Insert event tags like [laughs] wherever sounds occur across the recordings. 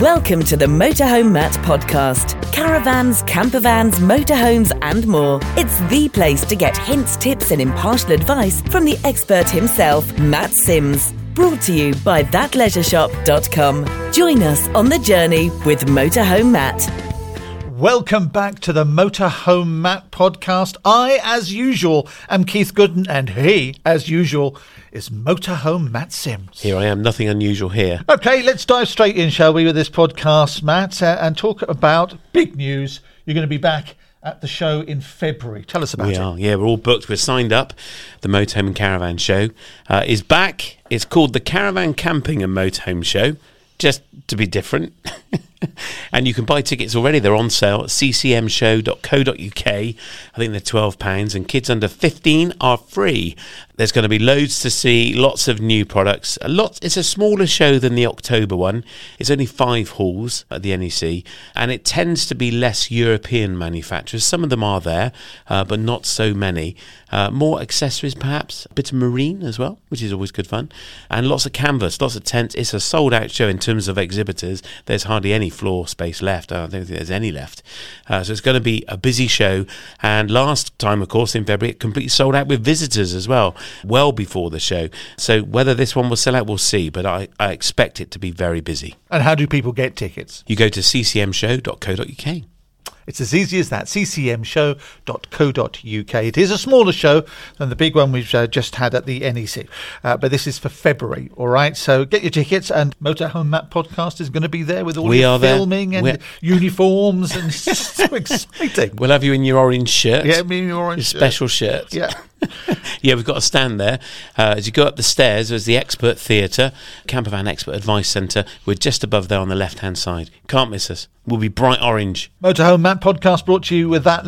Welcome to the Motorhome Matt podcast. Caravans, campervans, motorhomes, and more. It's the place to get hints, tips, and impartial advice from the expert himself, Matt Sims. Brought to you by thatleisureshop.com. Join us on the journey with Motorhome Matt. Welcome back to the Motorhome Matt podcast. I, as usual, am Keith Gooden, and he, as usual, is Motorhome Matt Sims. Here I am, nothing unusual here. Okay, let's dive straight in, shall we, with this podcast, Matt, uh, and talk about big news. You're going to be back at the show in February. Tell us about We it. are, yeah, we're all booked. We're signed up. The Motorhome and Caravan Show uh, is back. It's called the Caravan Camping and Motorhome Show, just to be different. [laughs] and you can buy tickets already. They're on sale at ccmshow.co.uk. I think they're £12, and kids under 15 are free. There's going to be loads to see, lots of new products. A lot. It's a smaller show than the October one. It's only five halls at the NEC, and it tends to be less European manufacturers. Some of them are there, uh, but not so many. Uh, more accessories, perhaps a bit of marine as well, which is always good fun, and lots of canvas, lots of tents. It's a sold-out show in terms of exhibitors. There's hardly any floor space left. I don't think there's any left. Uh, so it's going to be a busy show. And last time, of course, in February, it completely sold out with visitors as well, well before the show. So whether this one will sell out, we'll see. But I, I expect it to be very busy. And how do people get tickets? You go to ccmshow.co.uk. It's as easy as that. ccmshow.co.uk. It is a smaller show than the big one we've uh, just had at the NEC, uh, but this is for February. All right, so get your tickets, and Motorhome Matt podcast is going to be there with all We your are there. filming and We're- uniforms, and [laughs] so exciting. [laughs] We'll have you in your orange shirt. yeah, me and your Your orange shirt. special shirt. Yeah. [laughs] yeah, we've got a stand there. Uh, as you go up the stairs, there's the Expert Theatre, Campervan Expert Advice Centre. We're just above there on the left hand side. Can't miss us. We'll be bright orange. Motorhome Matt podcast brought to you with that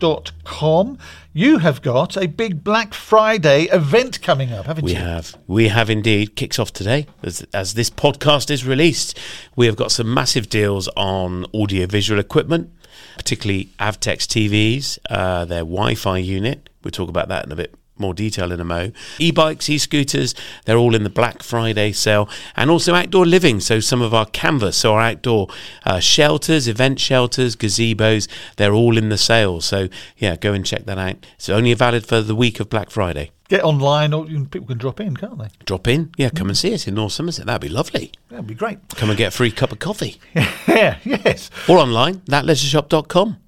thatleisureshop.com. You have got a big Black Friday event coming up, haven't We you? have. We have indeed. Kicks off today as, as this podcast is released. We have got some massive deals on audiovisual equipment, particularly Avtex TVs, uh, their Wi Fi unit. We'll talk about that in a bit more detail in a mo. E bikes, e scooters, they're all in the Black Friday sale. And also outdoor living. So some of our canvas, so our outdoor uh, shelters, event shelters, gazebos, they're all in the sale. So yeah, go and check that out. It's only valid for the week of Black Friday. Get online, or people can drop in, can't they? Drop in, yeah, come and see us in North Somerset. That'd be lovely. That'd be great. Come and get a free cup of coffee. [laughs] yeah, yes. or online, thatleisureshop.com.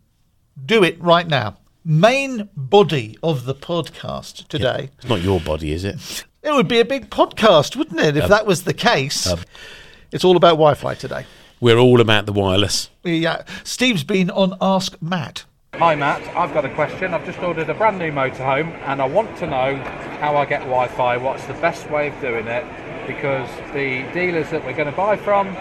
Do it right now. Main body of the podcast today. It's not your body, is it? [laughs] It would be a big podcast, wouldn't it, if um, that was the case? Um, it's all about Wi Fi today. We're all about the wireless. Yeah. Steve's been on Ask Matt. Hi Matt, I've got a question. I've just ordered a brand new motorhome and I want to know how I get Wi Fi, what's the best way of doing it, because the dealers that we're going to buy from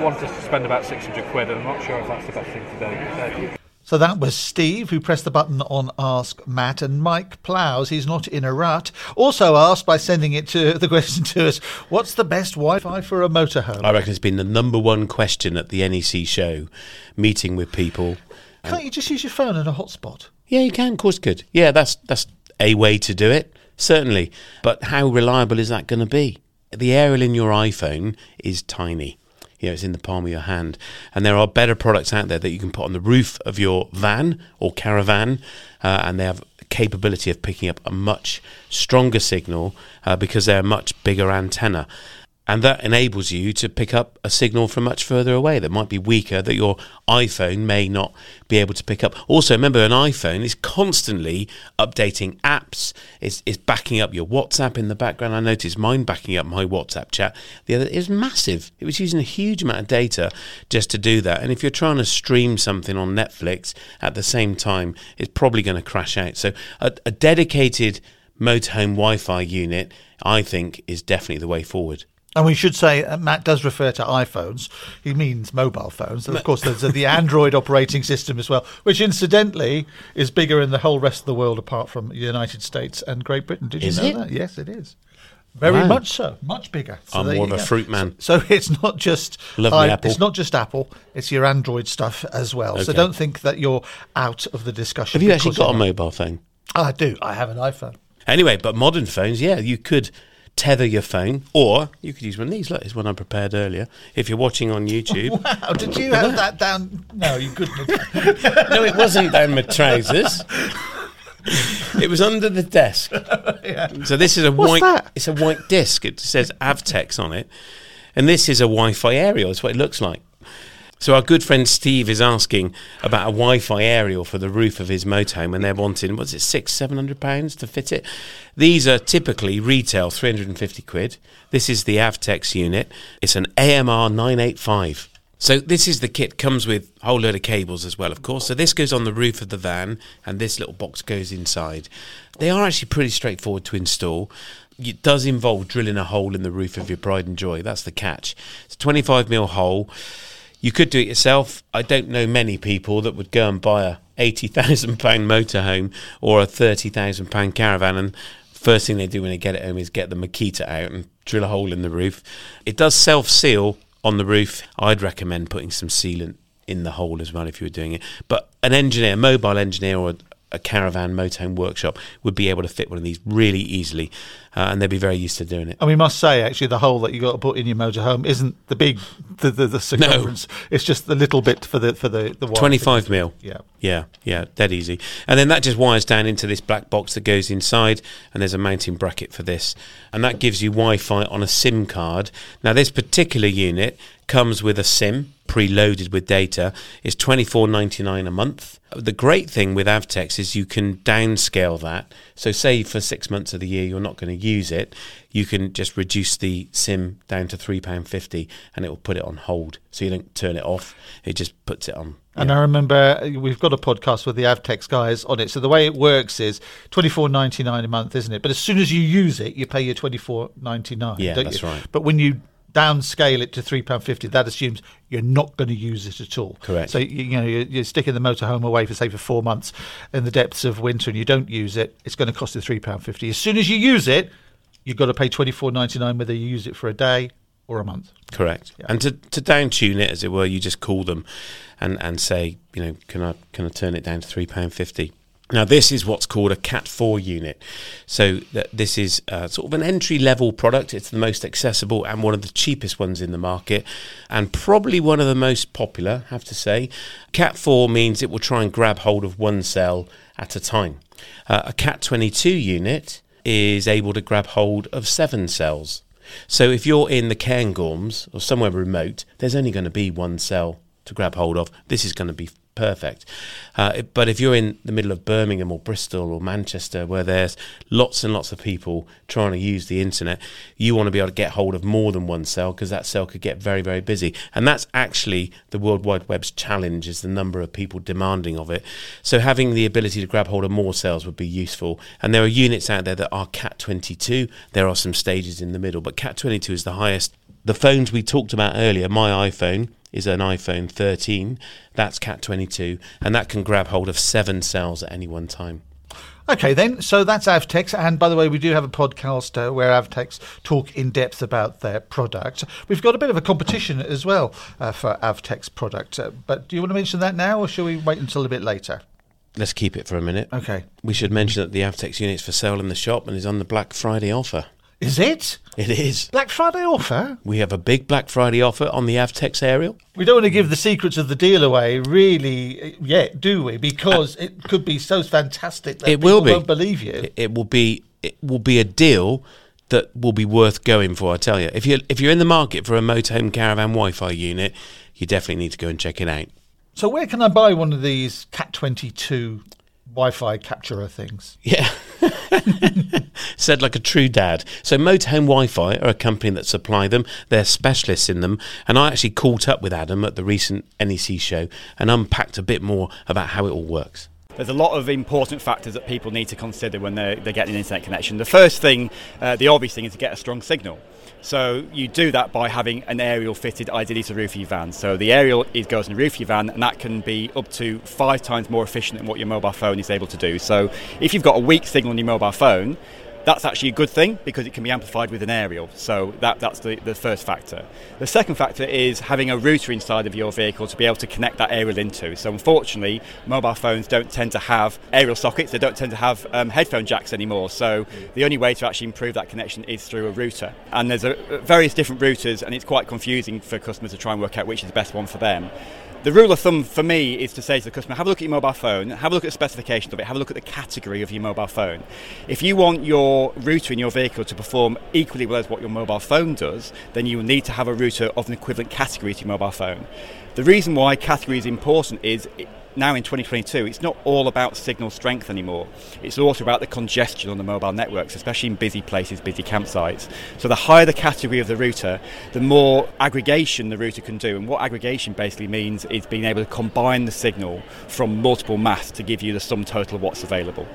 want us to spend about 600 quid and I'm not sure if that's the best thing to do. So that was Steve who pressed the button on Ask Matt, and Mike Plows, he's not in a rut, also asked by sending it to the question to us, what's the best Wi-Fi for a motorhome? I reckon it's been the number one question at the NEC show, meeting with people. Can't you just use your phone and a hotspot? Yeah, you can, of course, good. Yeah, that's that's a way to do it, certainly. But how reliable is that going to be? The aerial in your iPhone is tiny. You know, it's in the palm of your hand. And there are better products out there that you can put on the roof of your van or caravan, uh, and they have capability of picking up a much stronger signal uh, because they're a much bigger antenna. And that enables you to pick up a signal from much further away that might be weaker, that your iPhone may not be able to pick up. Also, remember, an iPhone is constantly updating apps, it's, it's backing up your WhatsApp in the background. I noticed mine backing up my WhatsApp chat. The other was massive. It was using a huge amount of data just to do that. And if you're trying to stream something on Netflix at the same time, it's probably going to crash out. So, a, a dedicated motorhome Wi Fi unit, I think, is definitely the way forward. And we should say uh, Matt does refer to iPhones. He means mobile phones. And of course, there's uh, the [laughs] Android operating system as well, which incidentally is bigger in the whole rest of the world apart from the United States and Great Britain. Did you know it? that? Yes, it is. Very Wow. much so, much bigger. So I'm more of a go. fruit man. So [laughs] it's not just Love i- Apple. It's not just Apple. It's your Android stuff as well. So don't think that you're out of the discussion. Have you actually got a mobile phone? I do. I have an iPhone. Anyway, but modern phones, yeah, you could tether your phone, or you could use one of these. Look, it's one I prepared earlier. If you're watching on YouTube, [laughs] Wow, did you have that down? No, you couldn't. [laughs] no, it wasn't down my trousers. It was under the desk. [laughs] So this is a What's white. that? It's a white disc. It says Avtex on it, and this is a Wi-Fi aerial. That's what it looks like. So our good friend Steve is asking about a Wi-Fi aerial for the roof of his motorhome, and they're wanting what's it six, seven hundred pounds to fit it. These are typically retail three hundred and fifty quid. This is the Avtex unit. It's an AMR nine eight five. So this is the kit. Comes with a whole load of cables as well, of course. So this goes on the roof of the van, and this little box goes inside. They are actually pretty straightforward to install. It does involve drilling a hole in the roof of your pride and joy. That's the catch. It's a 25 mil hole. You could do it yourself. I don't know many people that would go and buy a eighty thousand [laughs] pound motorhome or a thirty thousand pound caravan and first thing they do when they get it home is get the Makita out and drill a hole in the roof. It does self seal on the roof. I'd recommend putting some sealant in the hole as well if you were doing it. But an engineer, a mobile engineer or a, caravan motorhome workshop would be able to fit one of these really easily uh, and they'd be very used to doing it. And we must say, actually, the hole that you got to put in your motorhome isn't the big, the the, the circumference. It's just the little bit for the for the the wire. 25 mil. Yeah. Yeah, yeah, dead easy. And then that just wires down into this black box that goes inside, and there's a mounting bracket for this. And that gives you Wi Fi on a SIM card. Now, this particular unit comes with a SIM preloaded with data. It's twenty four ninety nine a month. The great thing with Avtex is you can downscale that. So, say for six months of the year you're not going to use it, you can just reduce the SIM down to £3.50 and it will put it on hold. So you don't turn it off, it just puts it on. And I remember uh, we've got a podcast with the Avtex guys on it. So the way it works is twenty four ninety nine a month, isn't it? But as soon as you use it, you pay your twenty four ninety nine. Yeah, that's you? right. But when you downscale it to three pound fifty, that assumes you're not going to use it at all. Correct. So you, you know you're, you're sticking the motorhome away for say for four months in the depths of winter, and you don't use it. It's going to cost you three pound fifty. As soon as you use it, you've got to pay twenty four ninety nine whether you use it for a day or a month. Correct. And to, to down tune it, as it were, you just call them and, and say, you know, can I can I turn it down to three pound fifty? Now this is what's called a Cat four unit. So this is uh, sort of an entry level product. It's the most accessible and one of the cheapest ones in the market, and probably one of the most popular. Have to say, Cat four means it will try and grab hold of one cell at a time. Uh, a Cat twenty two unit is able to grab hold of seven cells. So if you're in the Cairngorms or somewhere remote, there's only going to be one cell to grab hold of. This is going to be perfect. Uh, but if you're in the middle of Birmingham or Bristol or Manchester, where there's lots and lots of people trying to use the internet, you want to be able to get hold of more than one cell because that cell could get very, very busy. And that's actually the World Wide Web's challenge is the number of people demanding of it. So having the ability to grab hold of more cells would be useful. And there are units out there that are Cat22. There are some stages in the middle, but Cat22 is the highest. The phones we talked about earlier, my iPhone is an iPhone 13. That's Cat22, and that can grab hold of seven cells at any one time. Okay, then. So that's Avtex. And by the way, we do have a podcast uh, where Avtex talk in depth about their product. We've got a bit of a competition as well uh, for Avtex product. Uh, but do you want to mention that now, or shall we wait until a bit later? Let's keep it for a minute. Okay. We should mention that the Avtex unit's for sale in the shop and is on the Black Friday offer. Is it It is. Black Friday offer? We have a big Black Friday offer on the Avtex aerial. We don't want to give the secrets of the deal away, really, uh, yet, do we? Because it could be so fantastic that It will be. won't believe you. It, it will be it will be a deal that will be worth going for. I tell you, if you if you're in the market for a motorhome caravan Wi-Fi unit, you definitely need to go and check it out. So where can I buy one of these Cat twenty two Wi-Fi capturer things? Yeah. [laughs] Said like a true dad. So Motorhome Wi-Fi are a company that supply them. They're specialists in them. And I actually caught up with Adam at the recent NEC show and unpacked a bit more about how it all works. There's a lot of important factors that people need to consider when they're, they're getting an internet connection. The first thing, uh, the obvious thing, is to get a strong signal. So you do that by having an aerial fitted ideally to the roof of your van. So the aerial is goes in the roof of your van, and that can be up to five times more efficient than what your mobile phone is able to do. So if you've got a weak signal on your mobile phone, That's actually a good thing because it can be amplified with an aerial. So that, that's the, the first factor. The second factor is having a router inside of your vehicle to be able to connect that aerial into. So unfortunately, mobile phones don't tend to have aerial sockets. They don't tend to have um, headphone jacks anymore. So the only way to actually improve that connection is through a router. And there's a, various different routers, and it's quite confusing for customers to try and work out which is the best one for them. The rule of thumb for me is to say to the customer, have a look at your mobile phone, have a look at the specifications of it, have a look at the category of your mobile phone. If you want your router in your vehicle to perform equally well as what your mobile phone does, then you will need to have a router of an equivalent category to your mobile phone. The reason why category is important is now in 2022, it's not all about signal strength anymore. It's also about the congestion on the mobile networks, especially in busy places, busy campsites. So the higher the category of the router, the more aggregation the router can do. And what aggregation basically means is being able to combine the signal from multiple masts to give you the sum total of what's available.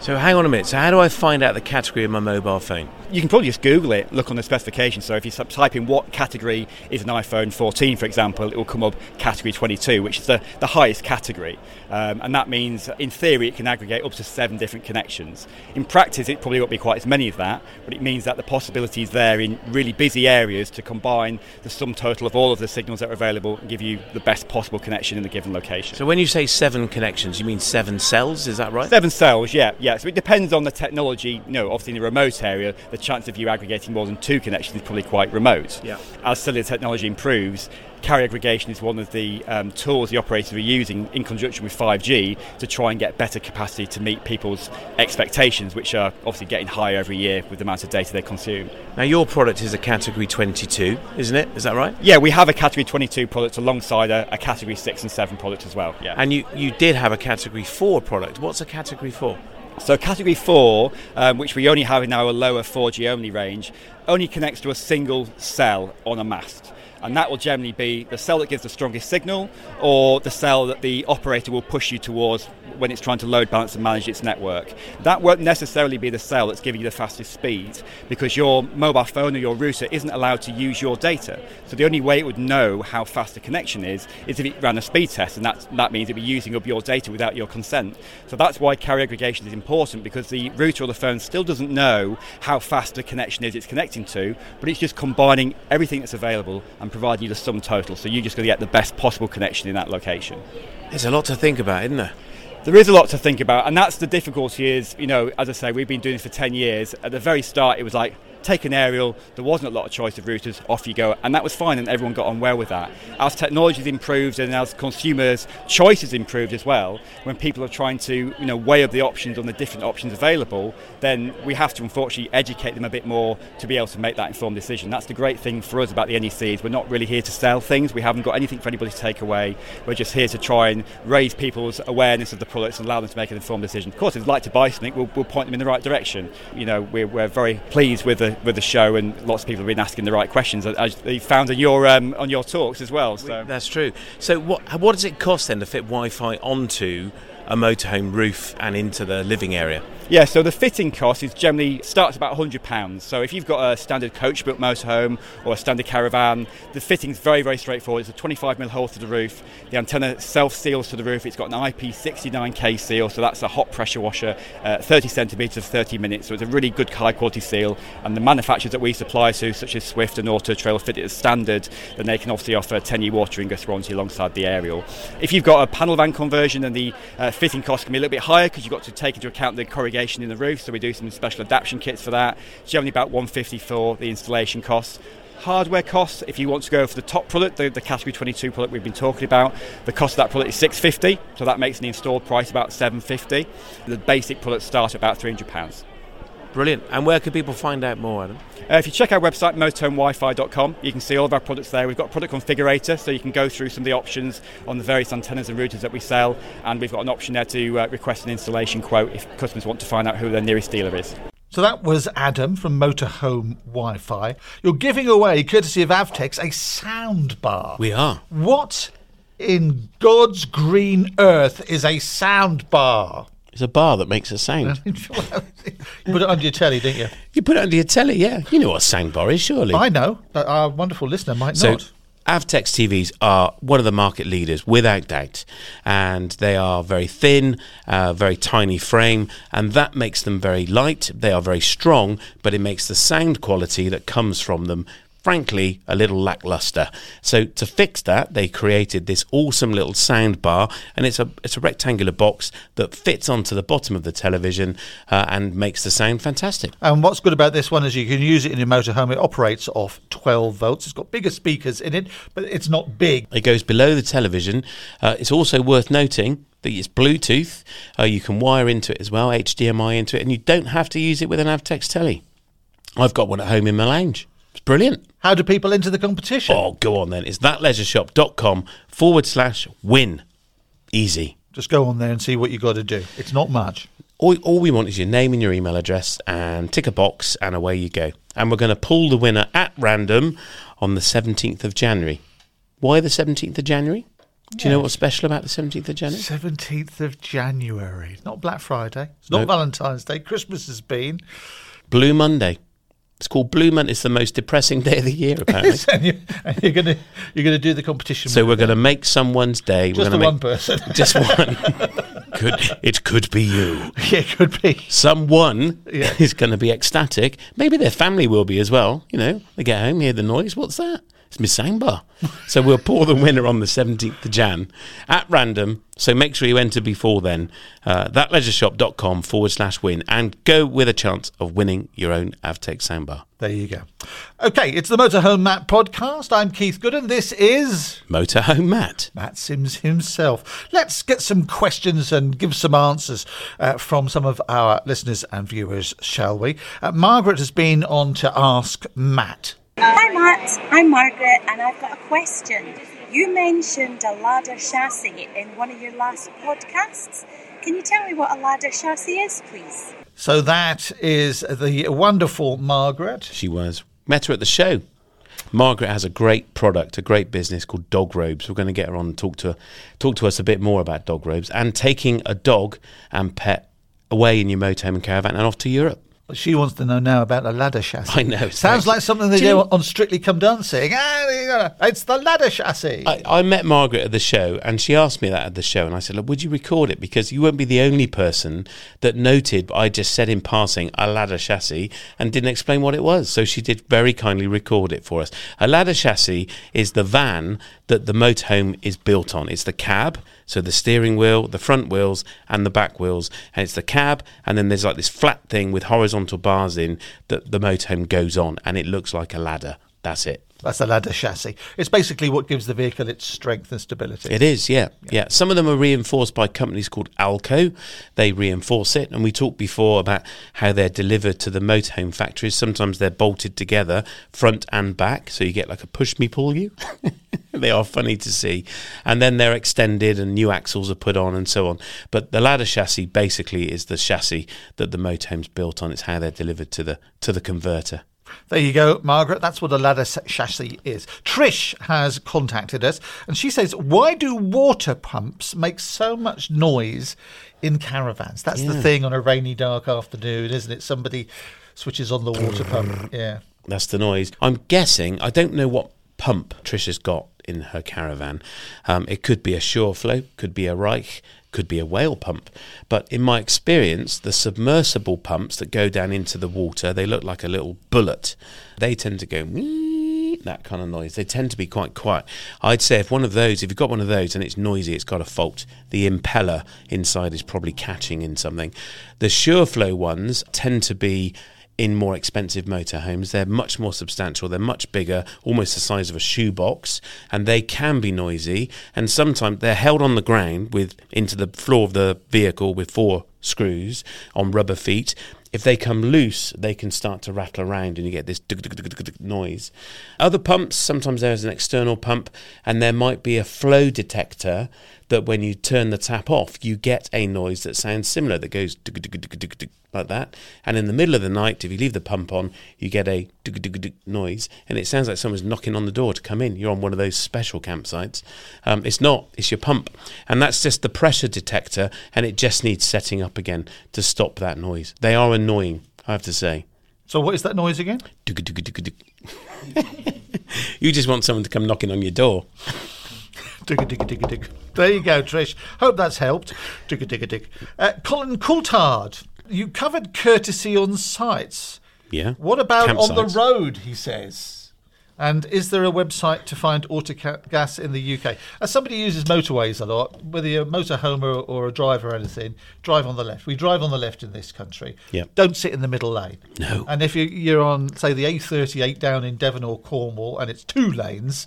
So hang on a minute. So how do I find out the category of my mobile phone? You can probably just Google it, look on the specification. So if you type in what category is an iPhone 14, for example, it will come up category 22, which is the, the highest category. Um, and that means, in theory, it can aggregate up to seven different connections. In practice, it probably won't be quite as many as that, but it means that the possibility is there in really busy areas to combine the sum total of all of the signals that are available and give you the best possible connection in the given location. So when you say seven connections, you mean seven cells? Is that right? Seven cells, yeah, yeah. So it depends on the technology. You know, obviously in a remote area, the chance of you aggregating more than two connections is probably quite remote. Yeah. As cellular technology improves, carrier aggregation is one of the um, tools the operators are using in conjunction with 5G to try and get better capacity to meet people's expectations, which are obviously getting higher every year with the amount of data they consume. Now, your product is a Category 22, isn't it? Is that right? Yeah, we have a Category 22 product alongside a, a Category 6 and 7 product as well. Yeah. And you, you did have a Category 4 product. What's a Category 4? So category 4, um, which we only have in our lower 4G only range, only connects to a single cell on a mast and that will generally be the cell that gives the strongest signal or the cell that the operator will push you towards when it's trying to load balance and manage its network. That won't necessarily be the cell that's giving you the fastest speed because your mobile phone or your router isn't allowed to use your data. So the only way it would know how fast the connection is is if it ran a speed test, and that, that means it'd be using up your data without your consent. So that's why carrier aggregation is important because the router or the phone still doesn't know how fast the connection is it's connecting to, but it's just combining everything that's available and providing you the sum total. So you're just going to get the best possible connection in that location. There's a lot to think about, isn't there? There is a lot to think about, and that's the difficulty. Is you know, as I say, we've been doing this for ten years. At the very start, it was like take an aerial, there wasn't a lot of choice of routers, off you go, and that was fine, and everyone got on well with that. As technology's improved and as consumers' choices improved as well, when people are trying to you know weigh up the options on the different options available, then we have to unfortunately educate them a bit more to be able to make that informed decision. That's the great thing for us about the NEC is we're not really here to sell things. We haven't got anything for anybody to take away. We're just here to try and raise people's awareness of the products and allow them to make an informed decision. Of course, if they'd like to buy something, we'll, we'll point them in the right direction. You know, we're, we're very pleased with the with the show, and lots of people have been asking the right questions, as they found on your um, on your talks as well. So that's true. So what what does it cost then to fit Wi-Fi onto a motorhome roof and into the living area? Yeah, so the fitting cost is generally starts about £100. So if you've got a standard coach built motorhome or a standard caravan, the fitting's very, very straightforward. It's a 25mm hole to the roof. The antenna self seals to the roof. It's got an IP69K seal, so that's a hot pressure washer, uh, 30 centimetres, 30 minutes. So it's a really good high quality seal. And the manufacturers that we supply to, such as Swift and Auto Trail, fit it as standard. Then they can obviously offer a 10 year water ingress warranty alongside the aerial. If you've got a panel van conversion, then the uh, fitting cost can be a little bit higher because you've got to take into account the in the roof, so we do some special adaptation kits for that. Generally about 150 for the installation costs. Hardware costs, if you want to go for the top product, the, the category 22 product we've been talking about, the cost of that product is 650, so that makes the installed price about 750. The basic products start at about 300 pounds. Brilliant. And where can people find out more, Adam? Uh, if you check our website, motorhomewifi.com, you can see all of our products there. We've got a product configurator, so you can go through some of the options on the various antennas and routers that we sell. And we've got an option there to uh, request an installation quote if customers want to find out who their nearest dealer is. So that was Adam from Motorhome Wi-Fi. You're giving away, courtesy of Avtex, a sound bar. We are. What in God's green earth is a sound bar? It's a bar that makes a sound. [laughs] you put it under your telly, didn't you? You put it under your telly, yeah. You know what a sound bar is, surely. I know, but our wonderful listener might so, not. Avtex TVs are one of the market leaders, without doubt, and they are very thin, uh, very tiny frame, and that makes them very light. They are very strong, but it makes the sound quality that comes from them frankly a little lackluster. So to fix that, they created this awesome little sound bar, and it's a it's a rectangular box that fits onto the bottom of the television uh, and makes the sound fantastic. And what's good about this one is you can use it in your motorhome. It operates off 12 volts. It's got bigger speakers in it, but it's not big. It goes below the television. Uh, it's also worth noting that it's Bluetooth. Uh, you can wire into it as well, HDMI into it, and you don't have to use it with an Avtex telly. I've got one at home in my lounge. It's brilliant. How do people enter the competition? Oh, go on then. It's thatleisureshop.com forward slash win. Easy. Just go on there and see what you got to do. It's not much. All, all we want is your name and your email address and tick a box and away you go. And we're going to pull the winner at random on the 17th of January. Why the 17th of January? Do you know what's special about the 17th of January? 17th of January. It's not Black Friday. It's not No. Valentine's Day. Christmas has been. Blue Monday. It's called Blue Monday. It's the most depressing day of the year, apparently. [laughs] and you- and you're going to you're to do the competition. so we're them. to make someone's day. just we're the going to one person. [laughs] just one. [laughs] could it could be you. yeah, it could be. Someone Yeah. is going to be ecstatic. Maybe their family will be as well. You know, they get home, hear the noise. What's that? It's Miss Sangbar. so we'll pour the winner on the 17th of Jan at random. So make sure you enter before then. Uh, thatleisureshop.com forward slash win and go with a chance of winning your own Avtex soundbar. There you go. Okay, it's the Motorhome Matt podcast. I'm Keith Gooden. This is Motorhome Matt. Matt Sims himself. Let's get some questions and give some answers uh, from some of our listeners and viewers, shall we? Uh, Margaret has been on to ask Matt. Hi Matt, I'm Margaret and I've got a question. You mentioned a ladder chassis in one of your last podcasts. Can you tell me what a ladder chassis is, please? So that is the wonderful Margaret. She was. Met her at the show. Margaret has a great product, a great business called Dog Robes. We're going to get her on and talk to her, talk to us a bit more about dog robes and taking a dog and pet away in your motorhome and caravan and off to Europe. She wants to know now about a ladder chassis. I know, Sounds like something they Do do on Strictly Come Dancing. Ah, there you go. it's the ladder chassis. I, I met Margaret at the show and she asked me that at the show and I said, Look, would you record it? Because you won't be the only person that noted I just said in passing a ladder chassis and didn't explain what it was. So she did very kindly record it for us. A ladder chassis is the van that the motorhome is built on. It's the cab, so the steering wheel, the front wheels, and the back wheels. And it's the cab, and then there's like this flat thing with horizontal bars in that the motorhome goes on, and it looks like a ladder. That's it. That's the ladder chassis. It's basically what gives the vehicle its strength and stability. It is, yeah, yeah. Some of them are reinforced by companies called AL-KO. They reinforce it, and we talked before about how they're delivered to the motorhome factories. Sometimes they're bolted together, front and back, so you get like a push me pull you. [laughs] they are funny to see, and then they're extended, and new axles are put on, and so on. But the ladder chassis basically is the chassis that the motorhome's built on. It's how they're delivered to the to the converter. There you go, Margaret. That's what a ladder chassis is. Trish has contacted us and she says, Why do water pumps make so much noise in caravans? That's the thing on a rainy, dark afternoon, isn't it? Somebody switches on the water pump. Mm. Yeah. That's the noise. I'm guessing. I don't know what pump Trisha's got in her caravan. Um, it could be a Shurflo, could be a Reich, could be a whale pump. But in my experience, the submersible pumps that go down into the water, they look like a little bullet. They tend to go. That kind of noise. They tend to be quite quiet. I'd say if one of those, if you've got one of those and it's noisy, it's got a fault. The impeller inside is probably catching in something. The Shurflo ones tend to be in more expensive motorhomes. They're much more substantial, they're much bigger, almost the size of a shoebox, and they can be noisy. And sometimes they're held on the ground with into the floor of the vehicle with four screws on rubber feet. If they come loose, they can start to rattle around and you get this noise. Other pumps, sometimes there's an external pump and there might be a flow detector that when you turn the tap off, you get a noise that sounds similar that goes like that. And in the middle of the night, if you leave the pump on, you get a noise and it sounds like someone's knocking on the door to come in. You're on one of those special campsites. Um, it's not, it's your pump. And that's just the pressure detector and it just needs setting up again to stop that noise. They are annoying, I have to say. So, what is that noise again? [laughs] You just want someone to come knocking on your door. Digga, digga, digga, digga. There you go, Trish. Hope that's helped. Digga, digga, digga. Uh, Colin Coulthard, you covered courtesy on sites. Yeah. What about on the road, he says? And is there a website to find autogas in the UK? As somebody uses motorways a lot, whether you're a motorhomer or, or a driver or anything, drive on the left. We drive on the left in this country. Yep. Don't sit in the middle lane. No. And if you're on, say, the A38 down in Devon or Cornwall and it's two lanes,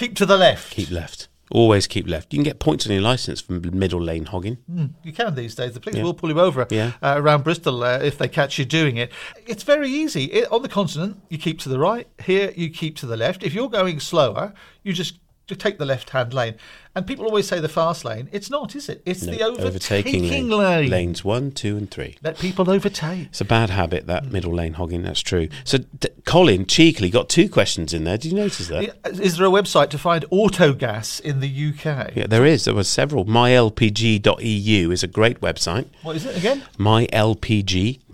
keep to the left. Keep left. Always keep left. You can get points on your license from middle lane hogging. You can these days. The police Yeah. will pull you over Yeah. uh, around Bristol uh, if they catch you doing it. It's very easy. It, on the continent, you keep to the right. Here, you keep to the left. If you're going slower, you just to take the left-hand lane. And people always say the fast lane. It's not, is it? It's No, the overtaking, lane. lane. Lanes one, two, and three. Let people overtake. It's a bad habit, that middle lane hogging. That's true. So d- Colin cheekily got two questions in there. Did you notice that? Uh, is there a website to find autogas in the UK? Yeah, there is. There were several. MyLPG.eu is a great website. What is it again?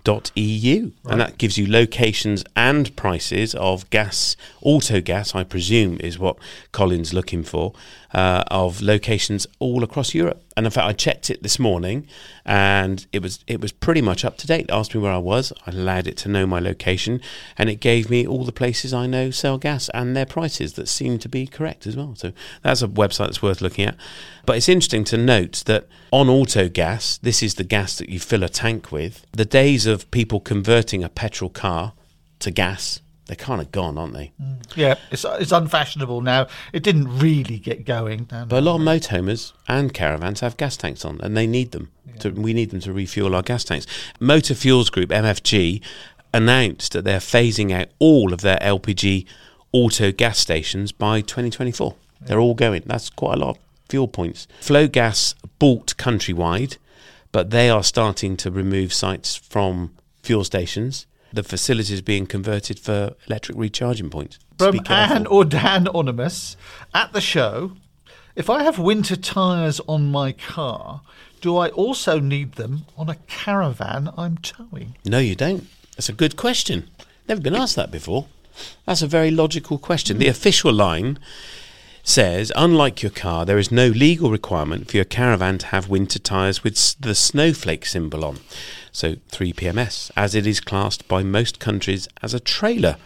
mylpg.eu and that gives you locations and prices of gas auto gas i presume is what colin's looking for uh, of locations all across europe. And in fact i checked it this morning and it was it was pretty much up to date. Asked me where i was. I allowed it to know my location and it gave me all the places i know sell gas and their prices that seem to be correct as well. So that's a website that's worth looking at. But it's interesting to note that on auto gas, this is the gas that you fill a tank with. The days of people converting a petrol car to gas, they're kind of gone, aren't they? Yeah, it's, it's unfashionable now. It didn't really get going. Um, But a lot of motorhomers and caravans have gas tanks on, and they need them. To, we need them to refuel our gas tanks. Motor Fuels Group (MFG) announced that they're phasing out all of their LPG auto gas stations by 2024. They're all going. That's quite a lot of fuel points. Flogas bought countrywide, but they are starting to remove sites from fuel stations. The facility is being converted for electric recharging points. From. Anne or Dan Anonymous at the show. If I have winter tyres on my car, do I also need them on a caravan I'm towing? No, you don't. That's a good question. Never been asked that before. That's a very logical question. The official line says, unlike your car, there is no legal requirement for your caravan to have winter tyres with the snowflake symbol on, so 3PMS, as it is classed by most countries as a trailer.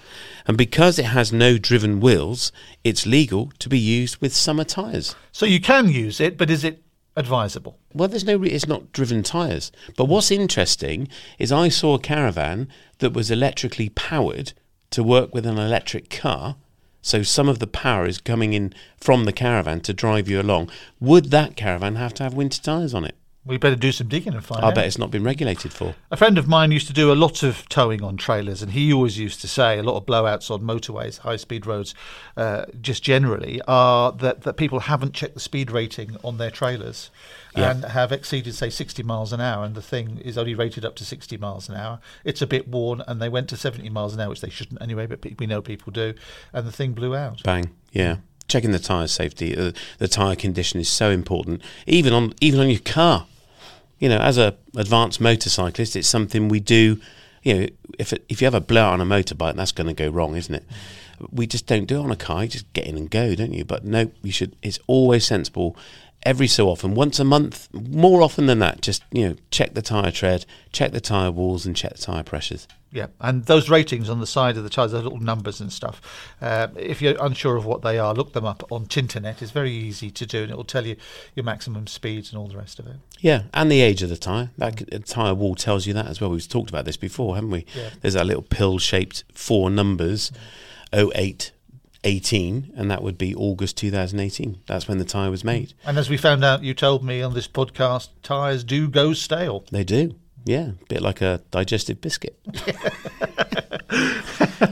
And because it has no driven wheels, it's legal to be used with summer tyres. So you can use it, but is it advisable? Well, there's no. Re- it's not driven tyres. But what's interesting is I saw a caravan that was electrically powered to work with an electric car. So some of the power is coming in from the caravan to drive you along. Would that caravan have to have winter tyres on it? We better do some digging and find I out. bet it's not been regulated for. A friend of mine used to do a lot of towing on trailers, and he always used to say a lot of blowouts on motorways, high speed roads, uh, just generally, are that, that people haven't checked the speed rating on their trailers Yeah. and have exceeded, say, 60 miles an hour, and the thing is only rated up to 60 miles an hour. It's a bit worn, and they went to 70 miles an hour, which they shouldn't anyway, but we know people do, and the thing blew out. Bang. Yeah. Checking the tyre safety, uh, the tyre condition is so important. Even on even on your car. You know, as a advanced motorcyclist, it's something we do. You know, if it, if you have a blowout on a motorbike, that's going to go wrong, isn't it? We just don't do it on a car. You just get in and go, don't you? But no, you should. It's always sensible. Every so often, once a month, more often than that, just you know, check the tyre tread, check the tyre walls, and check the tyre pressures. Yeah, and those ratings on the side of the tyres, those little numbers and stuff. Uh, if you're unsure of what they are, look them up on Tinternet. It's very easy to do, and it will tell you your maximum speeds and all the rest of it. Yeah, and the age of the tyre. That tyre wall tells you that as well. We've talked about this before, haven't we? Yeah. There's that little pill-shaped four numbers, 08, 18, and that would be August 2018. That's when the tyre was made. And as we found out, you told me on this podcast, tyres do go stale. They do. Yeah, a bit like a digestive biscuit. [laughs]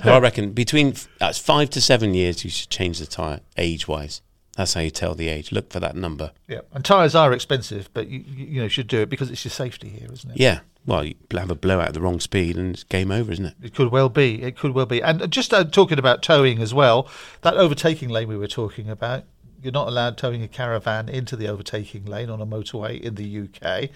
I reckon between that's five to seven years, you should change the tyre age-wise. That's how you tell the age. Look for that number. Yeah, and tyres are expensive, but you you you know should do it because it's your safety here, isn't it? Yeah. Well, you have a blowout at the wrong speed, and it's game over, isn't it? It could well be. It could well be. And just uh, talking about towing as well, that overtaking lane we were talking about, you're not allowed towing a caravan into the overtaking lane on a motorway in the UK,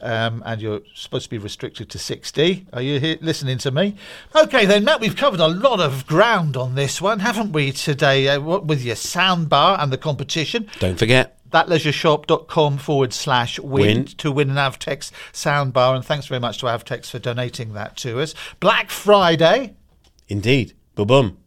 um, and you're supposed to be restricted to 60. Are you here listening to me? Okay, then, Matt, we've covered a lot of ground on this one, haven't we, today, uh, with your soundbar and the competition? Don't forget, thatleisureshop.com forward slash win, to win an Avtex soundbar. And thanks very much to Avtex for donating that to us. Black Friday. indeed, boom, boom.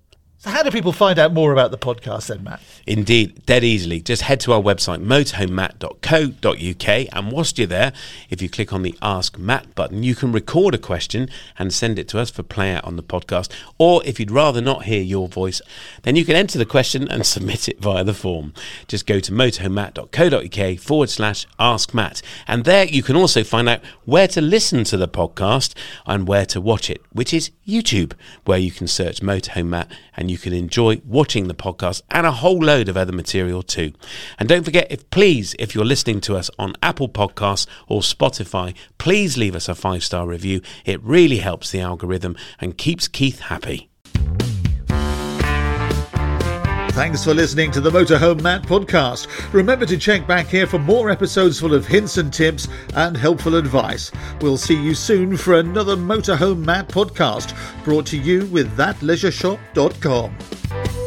So, how do people find out more about the podcast then, Matt? Indeed, dead easily. Just head to our website, motorhomematt.co.uk, and whilst you're there, if you click on the Ask Matt button, you can record a question and send it to us for play out on the podcast. Or if you'd rather not hear your voice, then you can enter the question and [laughs] submit it via the form. Just go to motorhomematt.co.uk forward slash Ask Matt, and there you can also find out where to listen to the podcast and where to watch it, which is YouTube, where you can search Motorhome Matt and you can enjoy watching the podcast and a whole load of other material too. And don't forget, if please, if you're listening to us on Apple Podcasts or Spotify, please leave us a five star review. It really helps the algorithm and keeps Keith happy. Thanks for listening to the Motorhome Matt podcast. Remember to check back here for more episodes full of hints and tips and helpful advice. We'll see you soon for another Motorhome Matt podcast brought to you with thatleisureshop.com.